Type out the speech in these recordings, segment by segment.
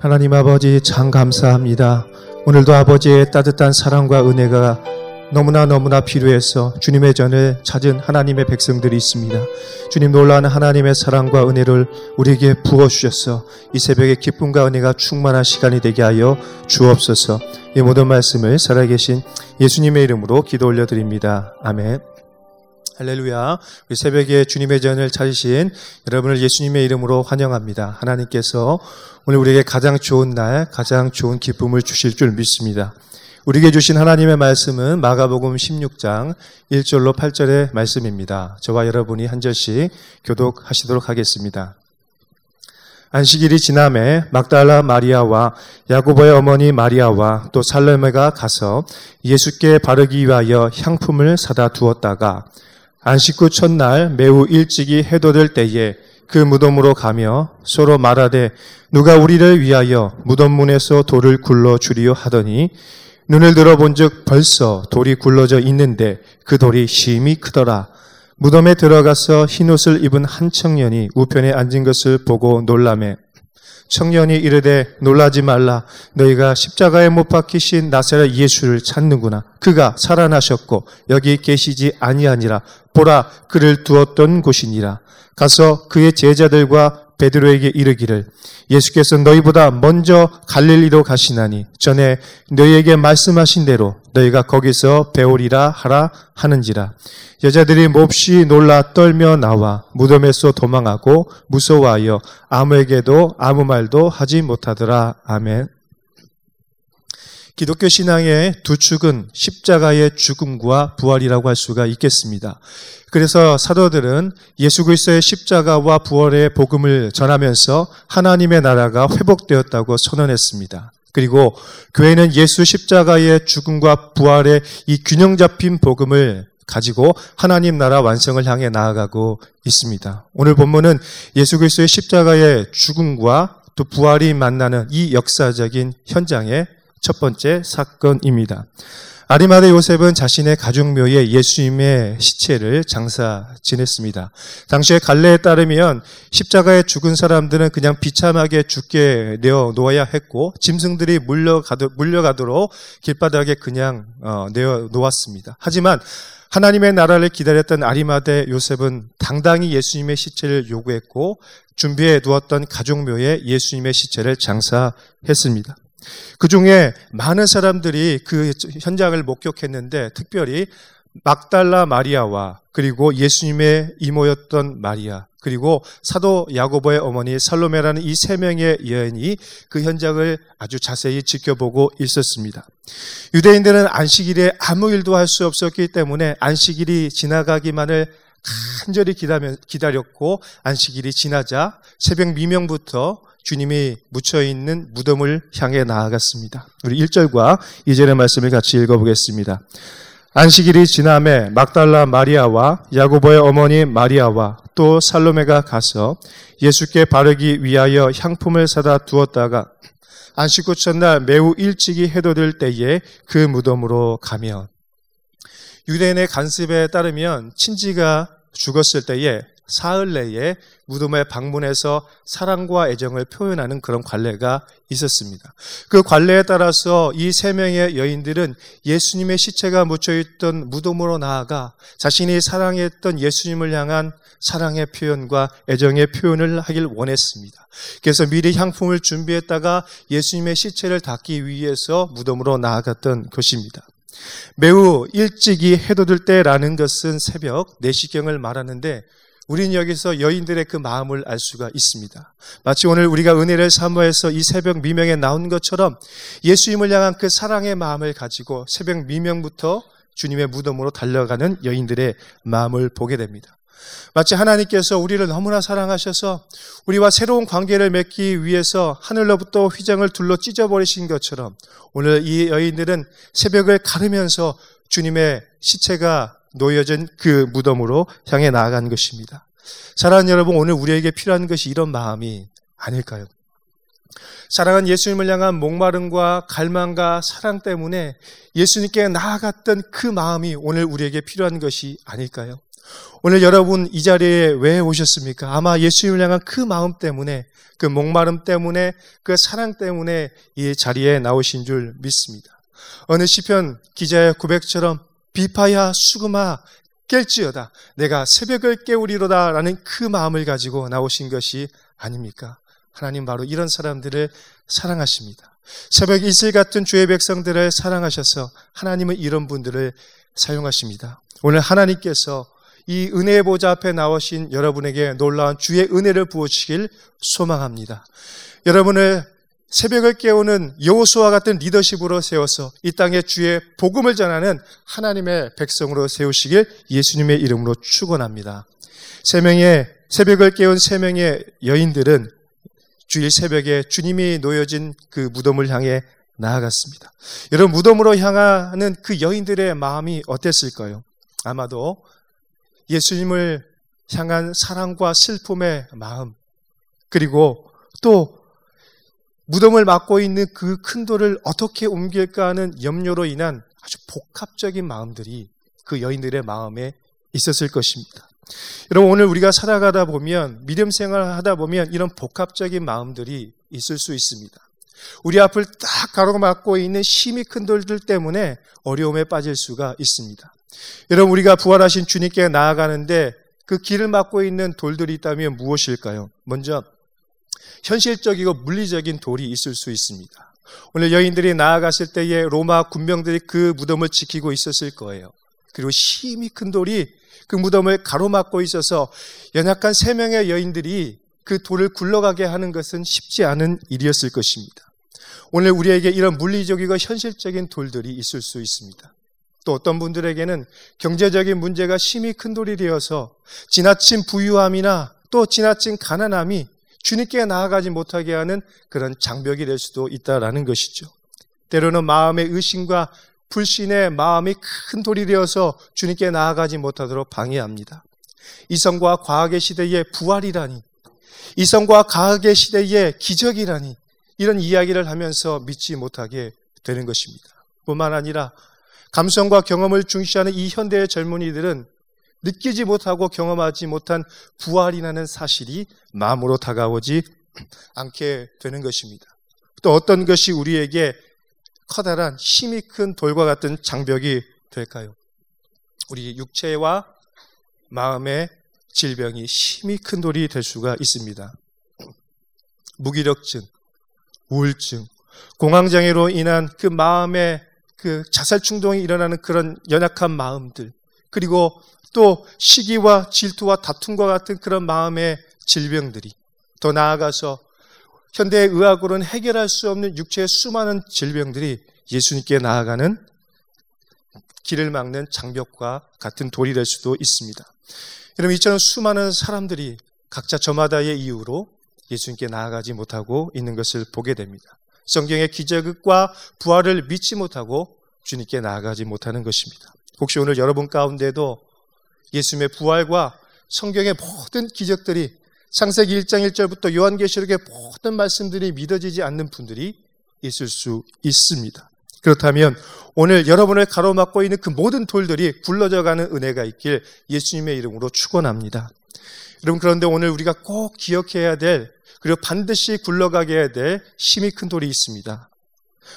하나님 아버지 참 감사합니다. 오늘도 아버지의 따뜻한 사랑과 은혜가 너무나 너무나 필요해서 주님의 전을 찾은 하나님의 백성들이 있습니다. 주님 놀라운 하나님의 사랑과 은혜를 우리에게 부어 주셔서 이 새벽에 기쁨과 은혜가 충만한 시간이 되게 하여 주옵소서. 이 모든 말씀을 살아계신 예수님의 이름으로 기도 올려드립니다. 아멘. 할렐루야. 우리 새벽에 주님의 전을 찾으신 여러분을 예수님의 이름으로 환영합니다. 하나님께서 오늘 우리에게 가장 좋은 날, 가장 좋은 기쁨을 주실 줄 믿습니다. 우리에게 주신 하나님의 말씀은 마가복음 16장 1절로 8절의 말씀입니다. 저와 여러분이 한 절씩 교독하시도록 하겠습니다. 안식일이 지남에 막달라 마리아와 야고보의 어머니 마리아와 또 살레메가 가서 예수께 바르기 위하여 향품을 사다 두었다가 안식 후 첫날 매우 일찍이 해돋을 때에 그 무덤으로 가며 서로 말하되 누가 우리를 위하여 무덤 문에서 돌을 굴러 주리요 하더니 눈을 들어본즉 벌써 돌이 굴러져 있는데 그 돌이 심히 크더라. 무덤에 들어가서 흰 옷을 입은 한 청년이 우편에 앉은 것을 보고 놀라매 청년이 이르되 놀라지 말라. 너희가 십자가에 못 박히신 나사렛 예수를 찾는구나. 그가 살아나셨고 여기 계시지 아니하니라. 보라 그를 두었던 곳이니라. 가서 그의 제자들과 베드로에게 이르기를 예수께서 너희보다 먼저 갈릴리로 가시나니 전에 너희에게 말씀하신 대로 너희가 거기서 배우리라 하라 하는지라 여자들이 몹시 놀라 떨며 나와 무덤에서 도망하고 무서워하여 아무에게도 아무 말도 하지 못하더라 아멘. 기독교 신앙의 두 축은 십자가의 죽음과 부활이라고 할 수가 있겠습니다. 그래서 사도들은 예수 그리스도의 십자가와 부활의 복음을 전하면서 하나님의 나라가 회복되었다고 선언했습니다. 그리고 교회는 예수 십자가의 죽음과 부활의 이 균형 잡힌 복음을 가지고 하나님 나라 완성을 향해 나아가고 있습니다. 오늘 본문은 예수 그리스도의 십자가의 죽음과 또 부활이 만나는 이 역사적인 현장의 첫 번째 사건입니다. 아리마대 요셉은 자신의 가족묘에 예수님의 시체를 장사 지냈습니다. 당시에 갈래에 따르면 십자가에 죽은 사람들은 그냥 비참하게 죽게 내어 놓아야 했고 짐승들이 물려가도, 물려가도록 길바닥에 그냥 어, 내어 놓았습니다. 하지만 하나님의 나라를 기다렸던 아리마대 요셉은 당당히 예수님의 시체를 요구했고 준비해 두었던 가족묘에 예수님의 시체를 장사했습니다. 그 중에 많은 사람들이 그 현장을 목격했는데 특별히 막달라 마리아와 그리고 예수님의 이모였던 마리아 그리고 사도 야고보의 어머니 살로메라는 이 세 명의 여인이 그 현장을 아주 자세히 지켜보고 있었습니다. 유대인들은 안식일에 아무 일도 할 수 없었기 때문에 안식일이 지나가기만을 간절히 기다렸고 안식일이 지나자 새벽 미명부터 주님이 묻혀 있는 무덤을 향해 나아갔습니다. 우리 1절과 2절의 말씀을 같이 읽어보겠습니다. 안식일이 지남에 막달라 마리아와 야고보의 어머니 마리아와 또 살로메가 가서 예수께 바르기 위하여 향품을 사다 두었다가 안식 후 첫날 매우 일찍이 해돋을 때에 그 무덤으로 가면 유대인의 간습에 따르면 친지가 죽었을 때에 사흘 내에 무덤에 방문해서 사랑과 애정을 표현하는 그런 관례가 있었습니다. 그 관례에 따라서 이 세 명의 여인들은 예수님의 시체가 묻혀있던 무덤으로 나아가 자신이 사랑했던 예수님을 향한 사랑의 표현과 애정의 표현을 하길 원했습니다. 그래서 미리 향품을 준비했다가 예수님의 시체를 닦기 위해서 무덤으로 나아갔던 것입니다. 매우 일찍이 해돋을 때라는 것은 새벽 4시경을 말하는데 우리는 여기서 여인들의 그 마음을 알 수가 있습니다. 마치 오늘 우리가 은혜를 사모해서 이 새벽 미명에 나온 것처럼 예수님을 향한 그 사랑의 마음을 가지고 새벽 미명부터 주님의 무덤으로 달려가는 여인들의 마음을 보게 됩니다. 마치 하나님께서 우리를 너무나 사랑하셔서 우리와 새로운 관계를 맺기 위해서 하늘로부터 휘장을 둘러 찢어버리신 것처럼 오늘 이 여인들은 새벽을 가르면서 주님의 시체가 놓여진 그 무덤으로 향해 나아간 것입니다. 사랑하는 여러분, 오늘 우리에게 필요한 것이 이런 마음이 아닐까요? 사랑한 예수님을 향한 목마름과 갈망과 사랑 때문에 예수님께 나아갔던 그 마음이 오늘 우리에게 필요한 것이 아닐까요? 오늘 여러분 이 자리에 왜 오셨습니까? 아마 예수님을 향한 그 마음 때문에, 그 목마름 때문에, 그 사랑 때문에 이 자리에 나오신 줄 믿습니다. 어느 시편 기자의 고백처럼 비파야 수금아 깰지어다. 내가 새벽을 깨우리로다. 라는 그 마음을 가지고 나오신 것이 아닙니까? 하나님 바로 이런 사람들을 사랑하십니다. 새벽 이슬 같은 주의 백성들을 사랑하셔서 하나님은 이런 분들을 사용하십니다. 오늘 하나님께서 이 은혜의 보좌 앞에 나오신 여러분에게 놀라운 주의 은혜를 부어주시길 소망합니다. 여러분을 새벽을 깨우는 여호수와 같은 리더십으로 세워서 이 땅에 주의 복음을 전하는 하나님의 백성으로 세우시길 예수님의 이름으로 축원합니다. 세 명의 새벽을 깨운 세 명의 여인들은 주일 새벽에 주님이 놓여진 그 무덤을 향해 나아갔습니다. 여러분 무덤으로 향하는 그 여인들의 마음이 어땠을까요? 아마도 예수님을 향한 사랑과 슬픔의 마음 그리고 또 무덤을 막고 있는 그 큰 돌을 어떻게 옮길까 하는 염려로 인한 아주 복합적인 마음들이 그 여인들의 마음에 있었을 것입니다. 여러분 오늘 우리가 살아가다 보면 믿음 생활을 하다 보면 이런 복합적인 마음들이 있을 수 있습니다. 우리 앞을 딱 가로막고 있는 힘이 큰 돌들 때문에 어려움에 빠질 수가 있습니다. 여러분 우리가 부활하신 주님께 나아가는데 그 길을 막고 있는 돌들이 있다면 무엇일까요? 먼저 현실적이고 물리적인 돌이 있을 수 있습니다. 오늘 여인들이 나아갔을 때에 로마 군병들이 그 무덤을 지키고 있었을 거예요. 그리고 힘이 큰 돌이 그 무덤을 가로막고 있어서 연약한 세 명의 여인들이 그 돌을 굴러가게 하는 것은 쉽지 않은 일이었을 것입니다. 오늘 우리에게 이런 물리적이고 현실적인 돌들이 있을 수 있습니다. 또 어떤 분들에게는 경제적인 문제가 심히 큰 돌이 되어서 지나친 부유함이나 또 지나친 가난함이 주님께 나아가지 못하게 하는 그런 장벽이 될 수도 있다라는 것이죠. 때로는 마음의 의심과 불신의 마음이 큰 돌이 되어서 주님께 나아가지 못하도록 방해합니다. 이성과 과학의 시대의 부활이라니, 이성과 과학의 시대의 기적이라니, 이런 이야기를 하면서 믿지 못하게 되는 것입니다. 뿐만 아니라 감성과 경험을 중시하는 이 현대의 젊은이들은 느끼지 못하고 경험하지 못한 부활이라는 사실이 마음으로 다가오지 않게 되는 것입니다. 또 어떤 것이 우리에게 커다란 힘이 큰 돌과 같은 장벽이 될까요? 우리 육체와 마음의 질병이 힘이 큰 돌이 될 수가 있습니다. 무기력증, 우울증, 공황장애로 인한 그 마음의 그 자살 충동이 일어나는 그런 연약한 마음들, 그리고 또 시기와 질투와 다툼과 같은 그런 마음의 질병들이 더 나아가서 현대의 의학으로는 해결할 수 없는 육체의 수많은 질병들이 예수님께 나아가는 길을 막는 장벽과 같은 돌이 될 수도 있습니다. 여러분, 이처럼 수많은 사람들이 각자 저마다의 이유로 예수님께 나아가지 못하고 있는 것을 보게 됩니다. 성경의 기적과 부활을 믿지 못하고 주님께 나아가지 못하는 것입니다. 혹시 오늘 여러분 가운데도 예수님의 부활과 성경의 모든 기적들이 창세기 1장 1절부터 요한계시록의 모든 말씀들이 믿어지지 않는 분들이 있을 수 있습니다. 그렇다면 오늘 여러분을 가로막고 있는 그 모든 돌들이 굴러져 가는 은혜가 있길 예수님의 이름으로 축원합니다. 여러분 그런데 오늘 우리가 꼭 기억해야 될 그리고 반드시 굴러가게 해야 될 힘이 큰 돌이 있습니다.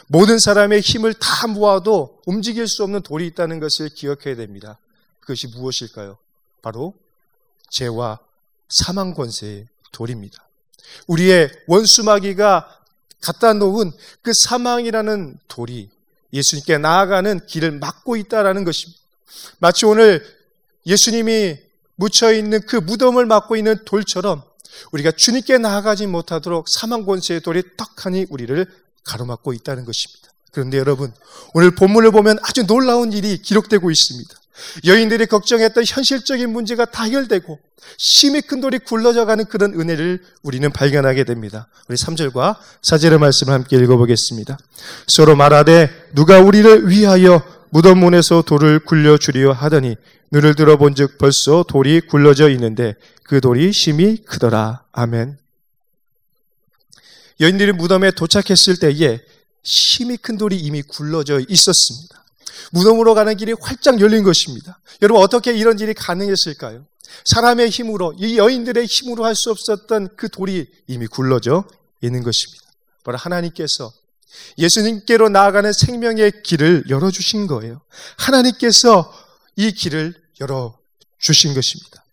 모든 사람의 힘을 다 모아도 움직일 수 없는 돌이 있다는 것을 기억해야 됩니다. 그것이 무엇일까요? 바로 죄와 사망 권세의 돌입니다. 우리의 원수마귀가 갖다 놓은 그 사망이라는 돌이 예수님께 나아가는 길을 막고 있다라는 것입니다. 마치 오늘 예수님이 묻혀 있는 그 무덤을 막고 있는 돌처럼 우리가 주님께 나아가지 못하도록 사망 권세의 돌이 떡하니 우리를 가로막고 있다는 것입니다. 그런데 여러분, 오늘 본문을 보면 아주 놀라운 일이 기록되고 있습니다. 여인들이 걱정했던 현실적인 문제가 다 해결되고 심히 큰 돌이 굴러져 가는 그런 은혜를 우리는 발견하게 됩니다. 우리 3절과 4절의 말씀을 함께 읽어보겠습니다. 서로 말하되 누가 우리를 위하여 무덤 문에서 돌을 굴려 주리요 하더니 눈을 들어본 즉 벌써 돌이 굴러져 있는데 그 돌이 심히 크더라. 아멘. 여인들이 무덤에 도착했을 때에 심히 큰 돌이 이미 굴러져 있었습니다. 무덤으로 가는 길이 활짝 열린 것입니다. 여러분 어떻게 이런 일이 가능했을까요? 사람의 힘으로 이 여인들의 힘으로 할 수 없었던 그 돌이 이미 굴러져 있는 것입니다. 바로 하나님께서 예수님께로 나아가는 생명의 길을 열어주신 거예요. 하나님께서 이 길을 열어주신 것입니다.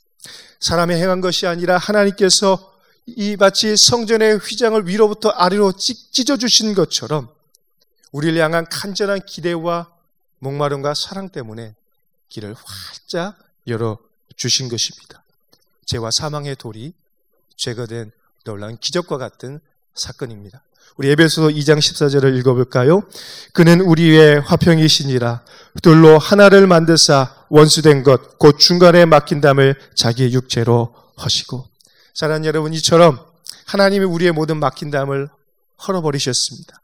사람의 행한 것이 아니라 하나님께서 이 마치 성전의 휘장을 위로부터 아래로 찢어주신 것처럼 우리를 향한 간절한 기대와 목마름과 사랑 때문에 길을 활짝 열어 주신 것입니다. 죄와 사망의 돌이 죄가 된 놀라운 기적과 같은 사건입니다. 우리 에베소 2장 14절을 읽어볼까요? 그는 우리의 화평이시니라 둘로 하나를 만드사 원수된 것 곧 중간에 막힌 담을 자기의 육체로 허시고 사랑하는 여러분 이처럼 하나님이 우리의 모든 막힌 담을 헐어버리셨습니다.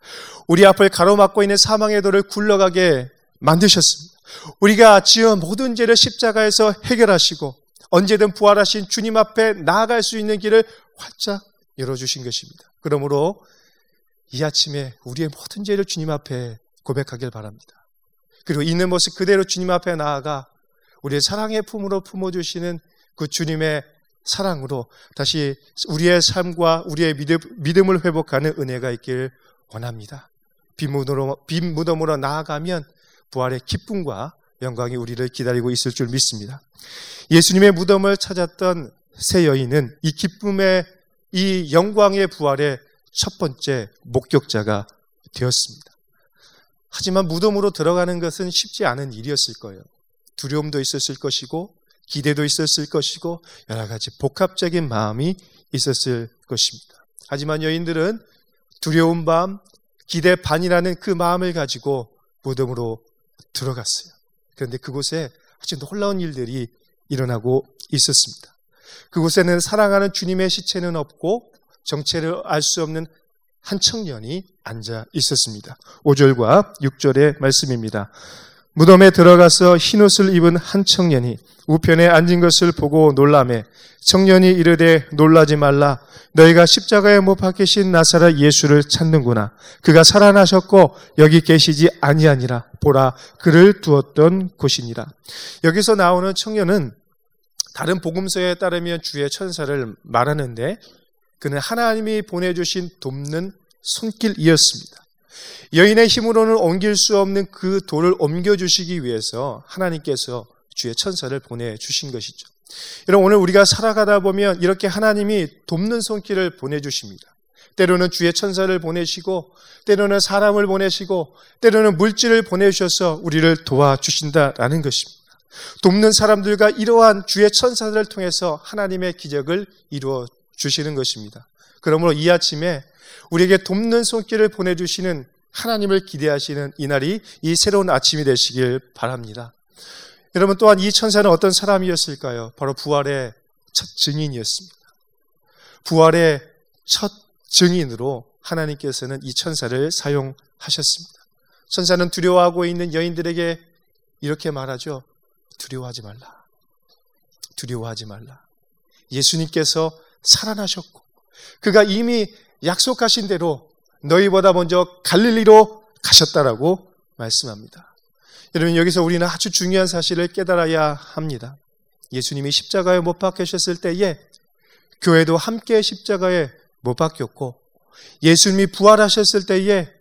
우리 앞을 가로막고 있는 사망의 돌을 굴러가게 만드셨습니다. 우리가 지은 모든 죄를 십자가에서 해결하시고 언제든 부활하신 주님 앞에 나아갈 수 있는 길을 활짝 열어주신 것입니다. 그러므로 이 아침에 우리의 모든 죄를 주님 앞에 고백하길 바랍니다. 그리고 있는 모습 그대로 주님 앞에 나아가 우리의 사랑의 품으로 품어주시는 그 주님의 사랑으로 다시 우리의 삶과 우리의 믿음, 을 회복하는 은혜가 있길 원합니다. 빈 무덤으로, 빈 무덤으로 나아가면 부활의 기쁨과 영광이 우리를 기다리고 있을 줄 믿습니다. 예수님의 무덤을 찾았던 세 여인은 이 기쁨의 이 영광의 부활의 첫 번째 목격자가 되었습니다. 하지만 무덤으로 들어가는 것은 쉽지 않은 일이었을 거예요. 두려움도 있었을 것이고 기대도 있었을 것이고 여러 가지 복합적인 마음이 있었을 것입니다. 하지만 여인들은 두려운 밤, 기대 반이라는 그 마음을 가지고 무덤으로 들어갔어요. 그런데 그곳에 아주 놀라운 일들이 일어나고 있었습니다. 그곳에는 사랑하는 주님의 시체는 없고 정체를 알 수 없는 한 청년이 앉아 있었습니다. 5절과 6절의 말씀입니다. 무덤에 들어가서 흰옷을 입은 한 청년이 우편에 앉은 것을 보고 놀라매 청년이 이르되 놀라지 말라. 너희가 십자가에 못 박히신 나사렛 예수를 찾는구나. 그가 살아나셨고 여기 계시지 아니하니라. 보라 그를 두었던 곳이니라. 여기서 나오는 청년은 다른 복음서에 따르면 주의 천사를 말하는데 그는 하나님이 보내주신 돕는 손길이었습니다. 여인의 힘으로는 옮길 수 없는 그 돌을 옮겨주시기 위해서 하나님께서 주의 천사를 보내주신 것이죠. 여러분, 오늘 우리가 살아가다 보면 이렇게 하나님이 돕는 손길을 보내주십니다. 때로는 주의 천사를 보내시고, 때로는 사람을 보내시고, 때로는 물질을 보내주셔서 우리를 도와주신다라는 것입니다. 돕는 사람들과 이러한 주의 천사들을 통해서 하나님의 기적을 이루어 주시는 것입니다. 그러므로 이 아침에 우리에게 돕는 손길을 보내주시는 하나님을 기대하시는 이 날이 이 새로운 아침이 되시길 바랍니다. 여러분 또한 이 천사는 어떤 사람이었을까요? 바로 부활의 첫 증인이었습니다. 부활의 첫 증인으로 하나님께서는 이 천사를 사용하셨습니다. 천사는 두려워하고 있는 여인들에게 이렇게 말하죠. 두려워하지 말라. 두려워하지 말라. 예수님께서 살아나셨고, 그가 이미 약속하신 대로 너희보다 먼저 갈릴리로 가셨다라고 말씀합니다. 여러분 여기서 우리는 아주 중요한 사실을 깨달아야 합니다. 예수님이 십자가에 못 박히셨을 때에 교회도 함께 십자가에 못 박혔고 예수님이 부활하셨을 때에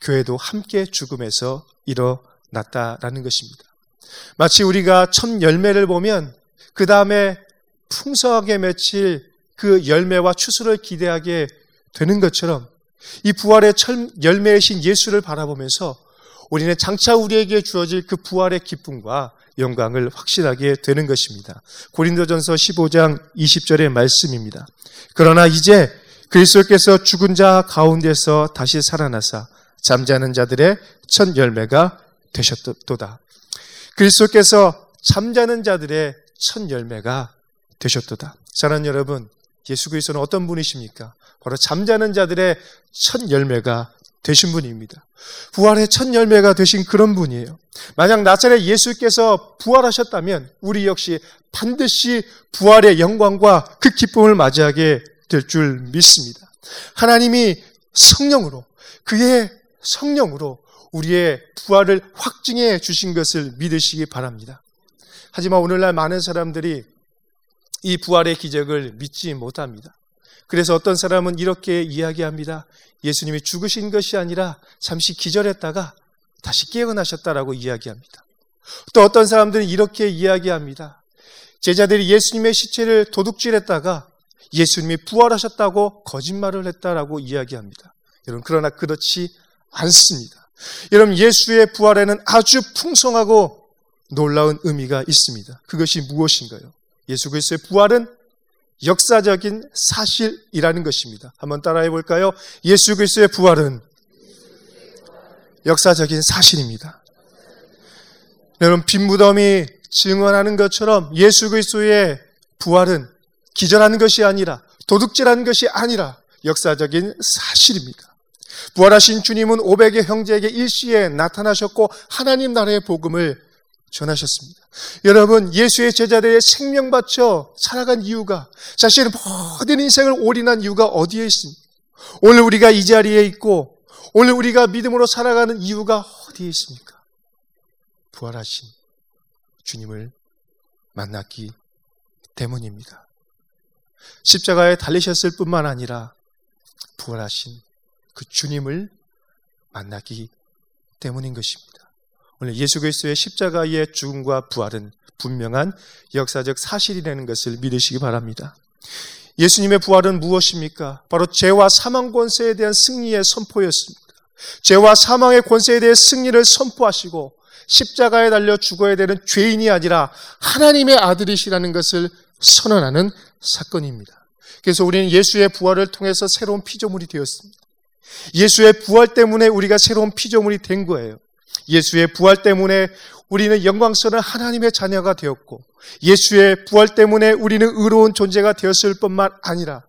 교회도 함께 죽음에서 일어났다라는 것입니다. 마치 우리가 첫 열매를 보면 그 다음에 풍성하게 맺힐 그 열매와 추수를 기대하게 되는 것처럼 이 부활의 열매이신 예수를 바라보면서 우리는 장차 우리에게 주어질 그 부활의 기쁨과 영광을 확신하게 되는 것입니다. 고린도전서 15장 20절의 말씀입니다. 그러나 이제 그리스도께서 죽은 자 가운데서 다시 살아나사 잠자는 자들의 첫 열매가 되셨도다. 그리스도께서 잠자는 자들의 첫 열매가 되셨도다. 사랑하는 여러분, 예수 그리스도는 어떤 분이십니까? 바로 잠자는 자들의 첫 열매가 되신 분입니다. 부활의 첫 열매가 되신 그런 분이에요. 만약 나사렛 예수께서 부활하셨다면 우리 역시 반드시 부활의 영광과 그 기쁨을 맞이하게 될 줄 믿습니다. 하나님이 성령으로 그의 성령으로 우리의 부활을 확증해 주신 것을 믿으시기 바랍니다. 하지만 오늘날 많은 사람들이 이 부활의 기적을 믿지 못합니다. 그래서 어떤 사람은 이렇게 이야기합니다. 예수님이 죽으신 것이 아니라 잠시 기절했다가 다시 깨어나셨다라고 이야기합니다. 또 어떤 사람들은 이렇게 이야기합니다. 제자들이 예수님의 시체를 도둑질했다가 예수님이 부활하셨다고 거짓말을 했다라고 이야기합니다. 여러분, 그러나 그렇지 않습니다. 여러분, 예수의 부활에는 아주 풍성하고 놀라운 의미가 있습니다. 그것이 무엇인가요? 예수 그리스도의 부활은 역사적인 사실이라는 것입니다. 한번 따라해 볼까요? 예수 그리스도의 부활은 역사적인 사실입니다. 여러분 빈무덤이 증언하는 것처럼 예수 그리스도의 부활은 기절하는 것이 아니라 도둑질하는 것이 아니라 역사적인 사실입니다. 부활하신 주님은 500의 형제에게 일시에 나타나셨고 하나님 나라의 복음을 전하셨습니다. 여러분, 예수의 제자들의 생명 바쳐 살아간 이유가 자신의 모든 인생을 올인한 이유가 어디에 있습니까? 오늘 우리가 이 자리에 있고 오늘 우리가 믿음으로 살아가는 이유가 어디에 있습니까? 부활하신 주님을 만났기 때문입니다. 십자가에 달리셨을 뿐만 아니라 부활하신 그 주님을 만났기 때문인 것입니다. 오늘 예수 그리스도의 십자가의 죽음과 부활은 분명한 역사적 사실이라는 것을 믿으시기 바랍니다. 예수님의 부활은 무엇입니까? 바로 죄와 사망 권세에 대한 승리의 선포였습니다. 죄와 사망의 권세에 대해 승리를 선포하시고 십자가에 달려 죽어야 되는 죄인이 아니라 하나님의 아들이시라는 것을 선언하는 사건입니다. 그래서 우리는 예수의 부활을 통해서 새로운 피조물이 되었습니다. 예수의 부활 때문에 우리가 새로운 피조물이 된 거예요. 예수의 부활 때문에 우리는 영광스러운 하나님의 자녀가 되었고 예수의 부활 때문에 우리는 의로운 존재가 되었을 뿐만 아니라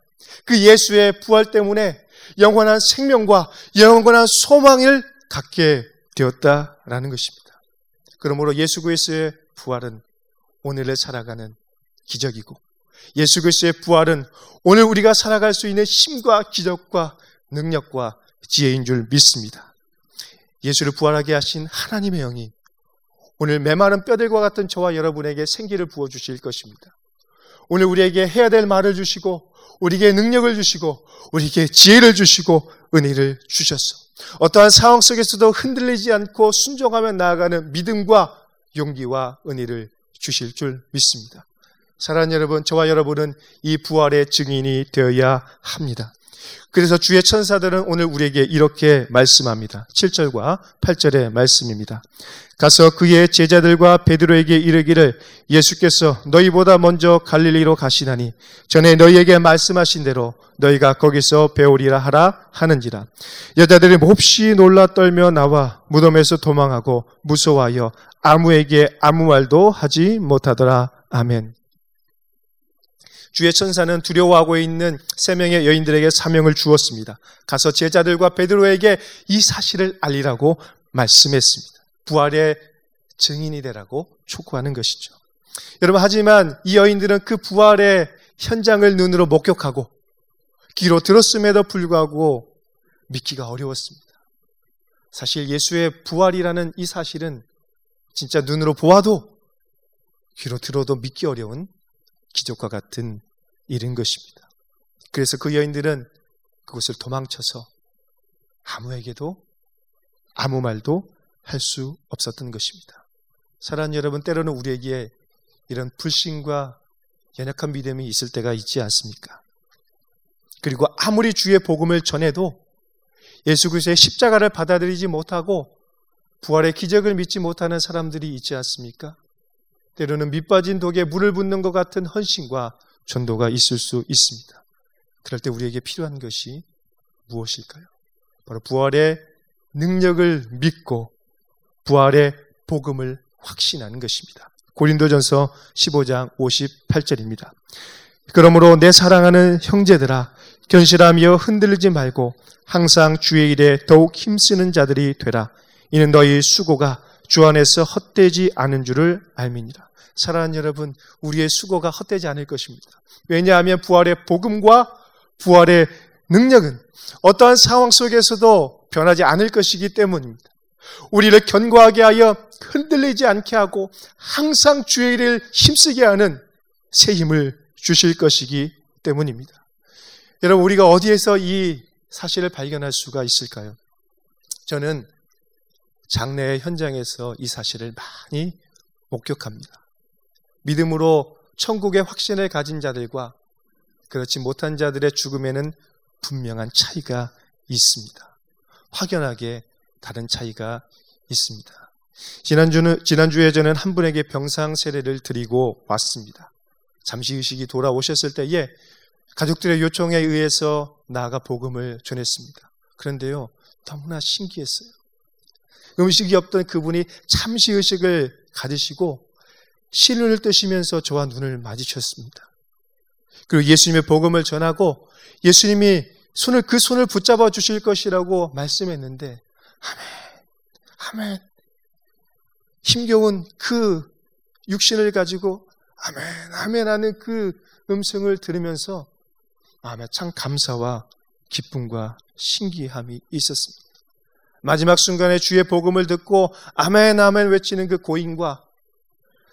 그 예수의 부활 때문에 영원한 생명과 영원한 소망을 갖게 되었다라는 것입니다. 그러므로 예수 그리스도의 부활은 오늘을 살아가는 기적이고 예수 그리스도의 부활은 오늘 우리가 살아갈 수 있는 힘과 기적과 능력과 지혜인 줄 믿습니다. 예수를 부활하게 하신 하나님의 영이 오늘 메마른 뼈들과 같은 저와 여러분에게 생기를 부어 주실 것입니다. 오늘 우리에게 해야 될 말을 주시고, 우리에게 능력을 주시고, 우리에게 지혜를 주시고, 은혜를 주셨어. 어떠한 상황 속에서도 흔들리지 않고 순종하며 나아가는 믿음과 용기와 은혜를 주실 줄 믿습니다. 사랑하는 여러분, 저와 여러분은 이 부활의 증인이 되어야 합니다. 그래서 주의 천사들은 오늘 우리에게 이렇게 말씀합니다. 7절과 8절의 말씀입니다. 가서 그의 제자들과 베드로에게 이르기를 예수께서 너희보다 먼저 갈릴리로 가시나니 전에 너희에게 말씀하신 대로 너희가 거기서 배우리라 하라 하는지라 여자들이 몹시 놀라 떨며 나와 무덤에서 도망하고 무서워하여 아무에게 아무 말도 하지 못하더라 아멘. 주의 천사는 두려워하고 있는 세 명의 여인들에게 사명을 주었습니다. 가서 제자들과 베드로에게 이 사실을 알리라고 말씀했습니다. 부활의 증인이 되라고 촉구하는 것이죠. 여러분, 하지만 이 여인들은 그 부활의 현장을 눈으로 목격하고 귀로 들었음에도 불구하고 믿기가 어려웠습니다. 사실 예수의 부활이라는 이 사실은 진짜 눈으로 보아도 귀로 들어도 믿기 어려운 기적과 같은 일인 것입니다. 그래서 그 여인들은 그것을 도망쳐서 아무에게도 아무 말도 할 수 없었던 것입니다. 사랑하는 여러분, 때로는 우리에게 이런 불신과 연약한 믿음이 있을 때가 있지 않습니까? 그리고 아무리 주의 복음을 전해도 예수 그리스도의 십자가를 받아들이지 못하고 부활의 기적을 믿지 못하는 사람들이 있지 않습니까? 때로는 밑빠진 독에 물을 붓는 것 같은 헌신과 전도가 있을 수 있습니다. 그럴 때 우리에게 필요한 것이 무엇일까요? 바로 부활의 능력을 믿고 부활의 복음을 확신하는 것입니다. 고린도전서 15장 58절입니다. 그러므로 내 사랑하는 형제들아 견실하며 흔들리지 말고 항상 주의 일에 더욱 힘쓰는 자들이 되라. 이는 너희 수고가 주 안에서 헛되지 않은 줄을 알미니라. 사랑하는 여러분, 우리의 수고가 헛되지 않을 것입니다. 왜냐하면 부활의 복음과 부활의 능력은 어떠한 상황 속에서도 변하지 않을 것이기 때문입니다. 우리를 견고하게 하여 흔들리지 않게 하고 항상 주의 일을 힘쓰게 하는 새 힘을 주실 것이기 때문입니다. 여러분, 우리가 어디에서 이 사실을 발견할 수가 있을까요? 저는 장례 현장에서 이 사실을 많이 목격합니다. 믿음으로 천국의 확신을 가진 자들과 그렇지 못한 자들의 죽음에는 분명한 차이가 있습니다. 확연하게 다른 차이가 있습니다. 지난주는, 지난주에 저는 한 분에게 병상 세례를 드리고 왔습니다. 잠시 의식이 돌아오셨을 때에 가족들의 요청에 의해서 나아가 복음을 전했습니다. 그런데요, 너무나 신기했어요. 음식이 없던 그분이 잠시 의식을 가지시고 신을 뜨시면서 저와 눈을 마주쳤습니다. 그리고 예수님의 복음을 전하고 예수님이 손을 그 손을 붙잡아 주실 것이라고 말씀했는데 아멘, 아멘. 힘겨운 그 육신을 가지고 아멘, 아멘 하는 그 음성을 들으면서 마음에 참 감사와 기쁨과 신기함이 있었습니다. 마지막 순간에 주의 복음을 듣고 아멘, 아멘 외치는 그 고인과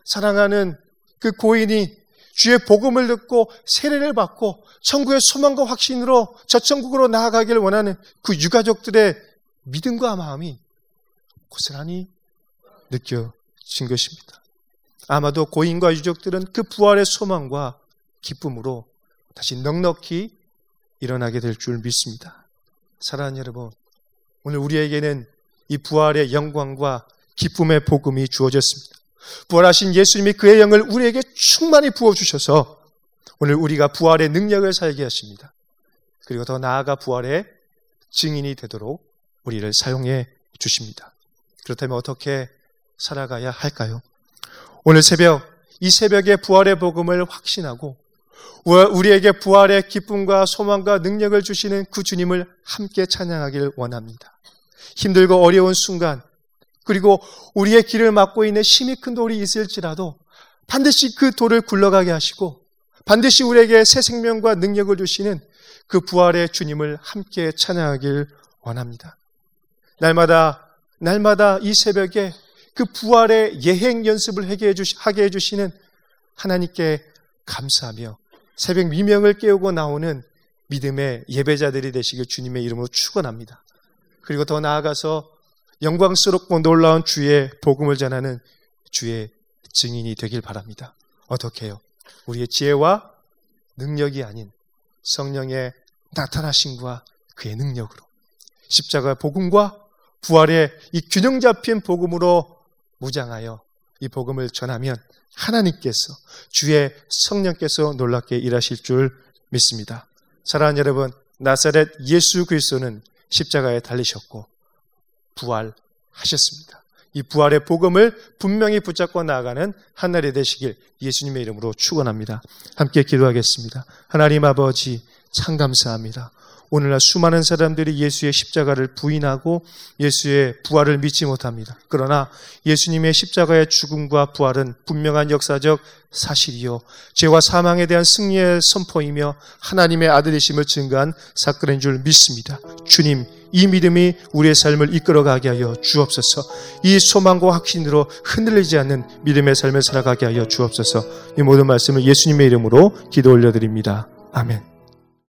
사랑하는 그 고인이 주의 복음을 듣고 세례를 받고 천국의 소망과 확신으로 저 천국으로 나아가길 원하는 그 유가족들의 믿음과 마음이 고스란히 느껴진 것입니다. 아마도 고인과 유족들은 그 부활의 소망과 기쁨으로 다시 넉넉히 일어나게 될 줄 믿습니다. 사랑하는 여러분, 오늘 우리에게는 이 부활의 영광과 기쁨의 복음이 주어졌습니다. 부활하신 예수님이 그의 영을 우리에게 충만히 부어주셔서 오늘 우리가 부활의 능력을 살게 하십니다. 그리고 더 나아가 부활의 증인이 되도록 우리를 사용해 주십니다. 그렇다면 어떻게 살아가야 할까요? 오늘 새벽, 이 새벽에 부활의 복음을 확신하고 우리에게 부활의 기쁨과 소망과 능력을 주시는 그 주님을 함께 찬양하길 원합니다. 힘들고 어려운 순간, 그리고 우리의 길을 막고 있는 힘이 큰 돌이 있을지라도 반드시 그 돌을 굴러가게 하시고 반드시 우리에게 새 생명과 능력을 주시는 그 부활의 주님을 함께 찬양하길 원합니다. 날마다 날마다 이 새벽에 그 부활의 예행 연습을 하게 해주시는 하나님께 감사하며 새벽 미명을 깨우고 나오는 믿음의 예배자들이 되시길 주님의 이름으로 축원합니다. 그리고 더 나아가서 영광스럽고 놀라운 주의 복음을 전하는 주의 증인이 되길 바랍니다. 어떻게 해요? 우리의 지혜와 능력이 아닌 성령의 나타나심과 그의 능력으로 십자가 복음과 부활의 이 균형 잡힌 복음으로 무장하여 이 복음을 전하면 하나님께서 주의 성령께서 놀랍게 일하실 줄 믿습니다. 사랑하는 여러분, 나사렛 예수 그리스도는 십자가에 달리셨고 부활하셨습니다. 이 부활의 복음을 분명히 붙잡고 나아가는 하늘이 되시길 예수님의 이름으로 축원합니다. 함께 기도하겠습니다. 하나님 아버지 참 감사합니다. 오늘날 수많은 사람들이 예수의 십자가를 부인하고 예수의 부활을 믿지 못합니다. 그러나 예수님의 십자가의 죽음과 부활은 분명한 역사적 사실이요. 죄와 사망에 대한 승리의 선포이며 하나님의 아들이심을 증거한 사건인 줄 믿습니다. 주님, 이 믿음이 우리의 삶을 이끌어가게 하여 주옵소서. 이 소망과 확신으로 흔들리지 않는 믿음의 삶을 살아가게 하여 주옵소서. 이 모든 말씀을 예수님의 이름으로 기도 올려드립니다. 아멘.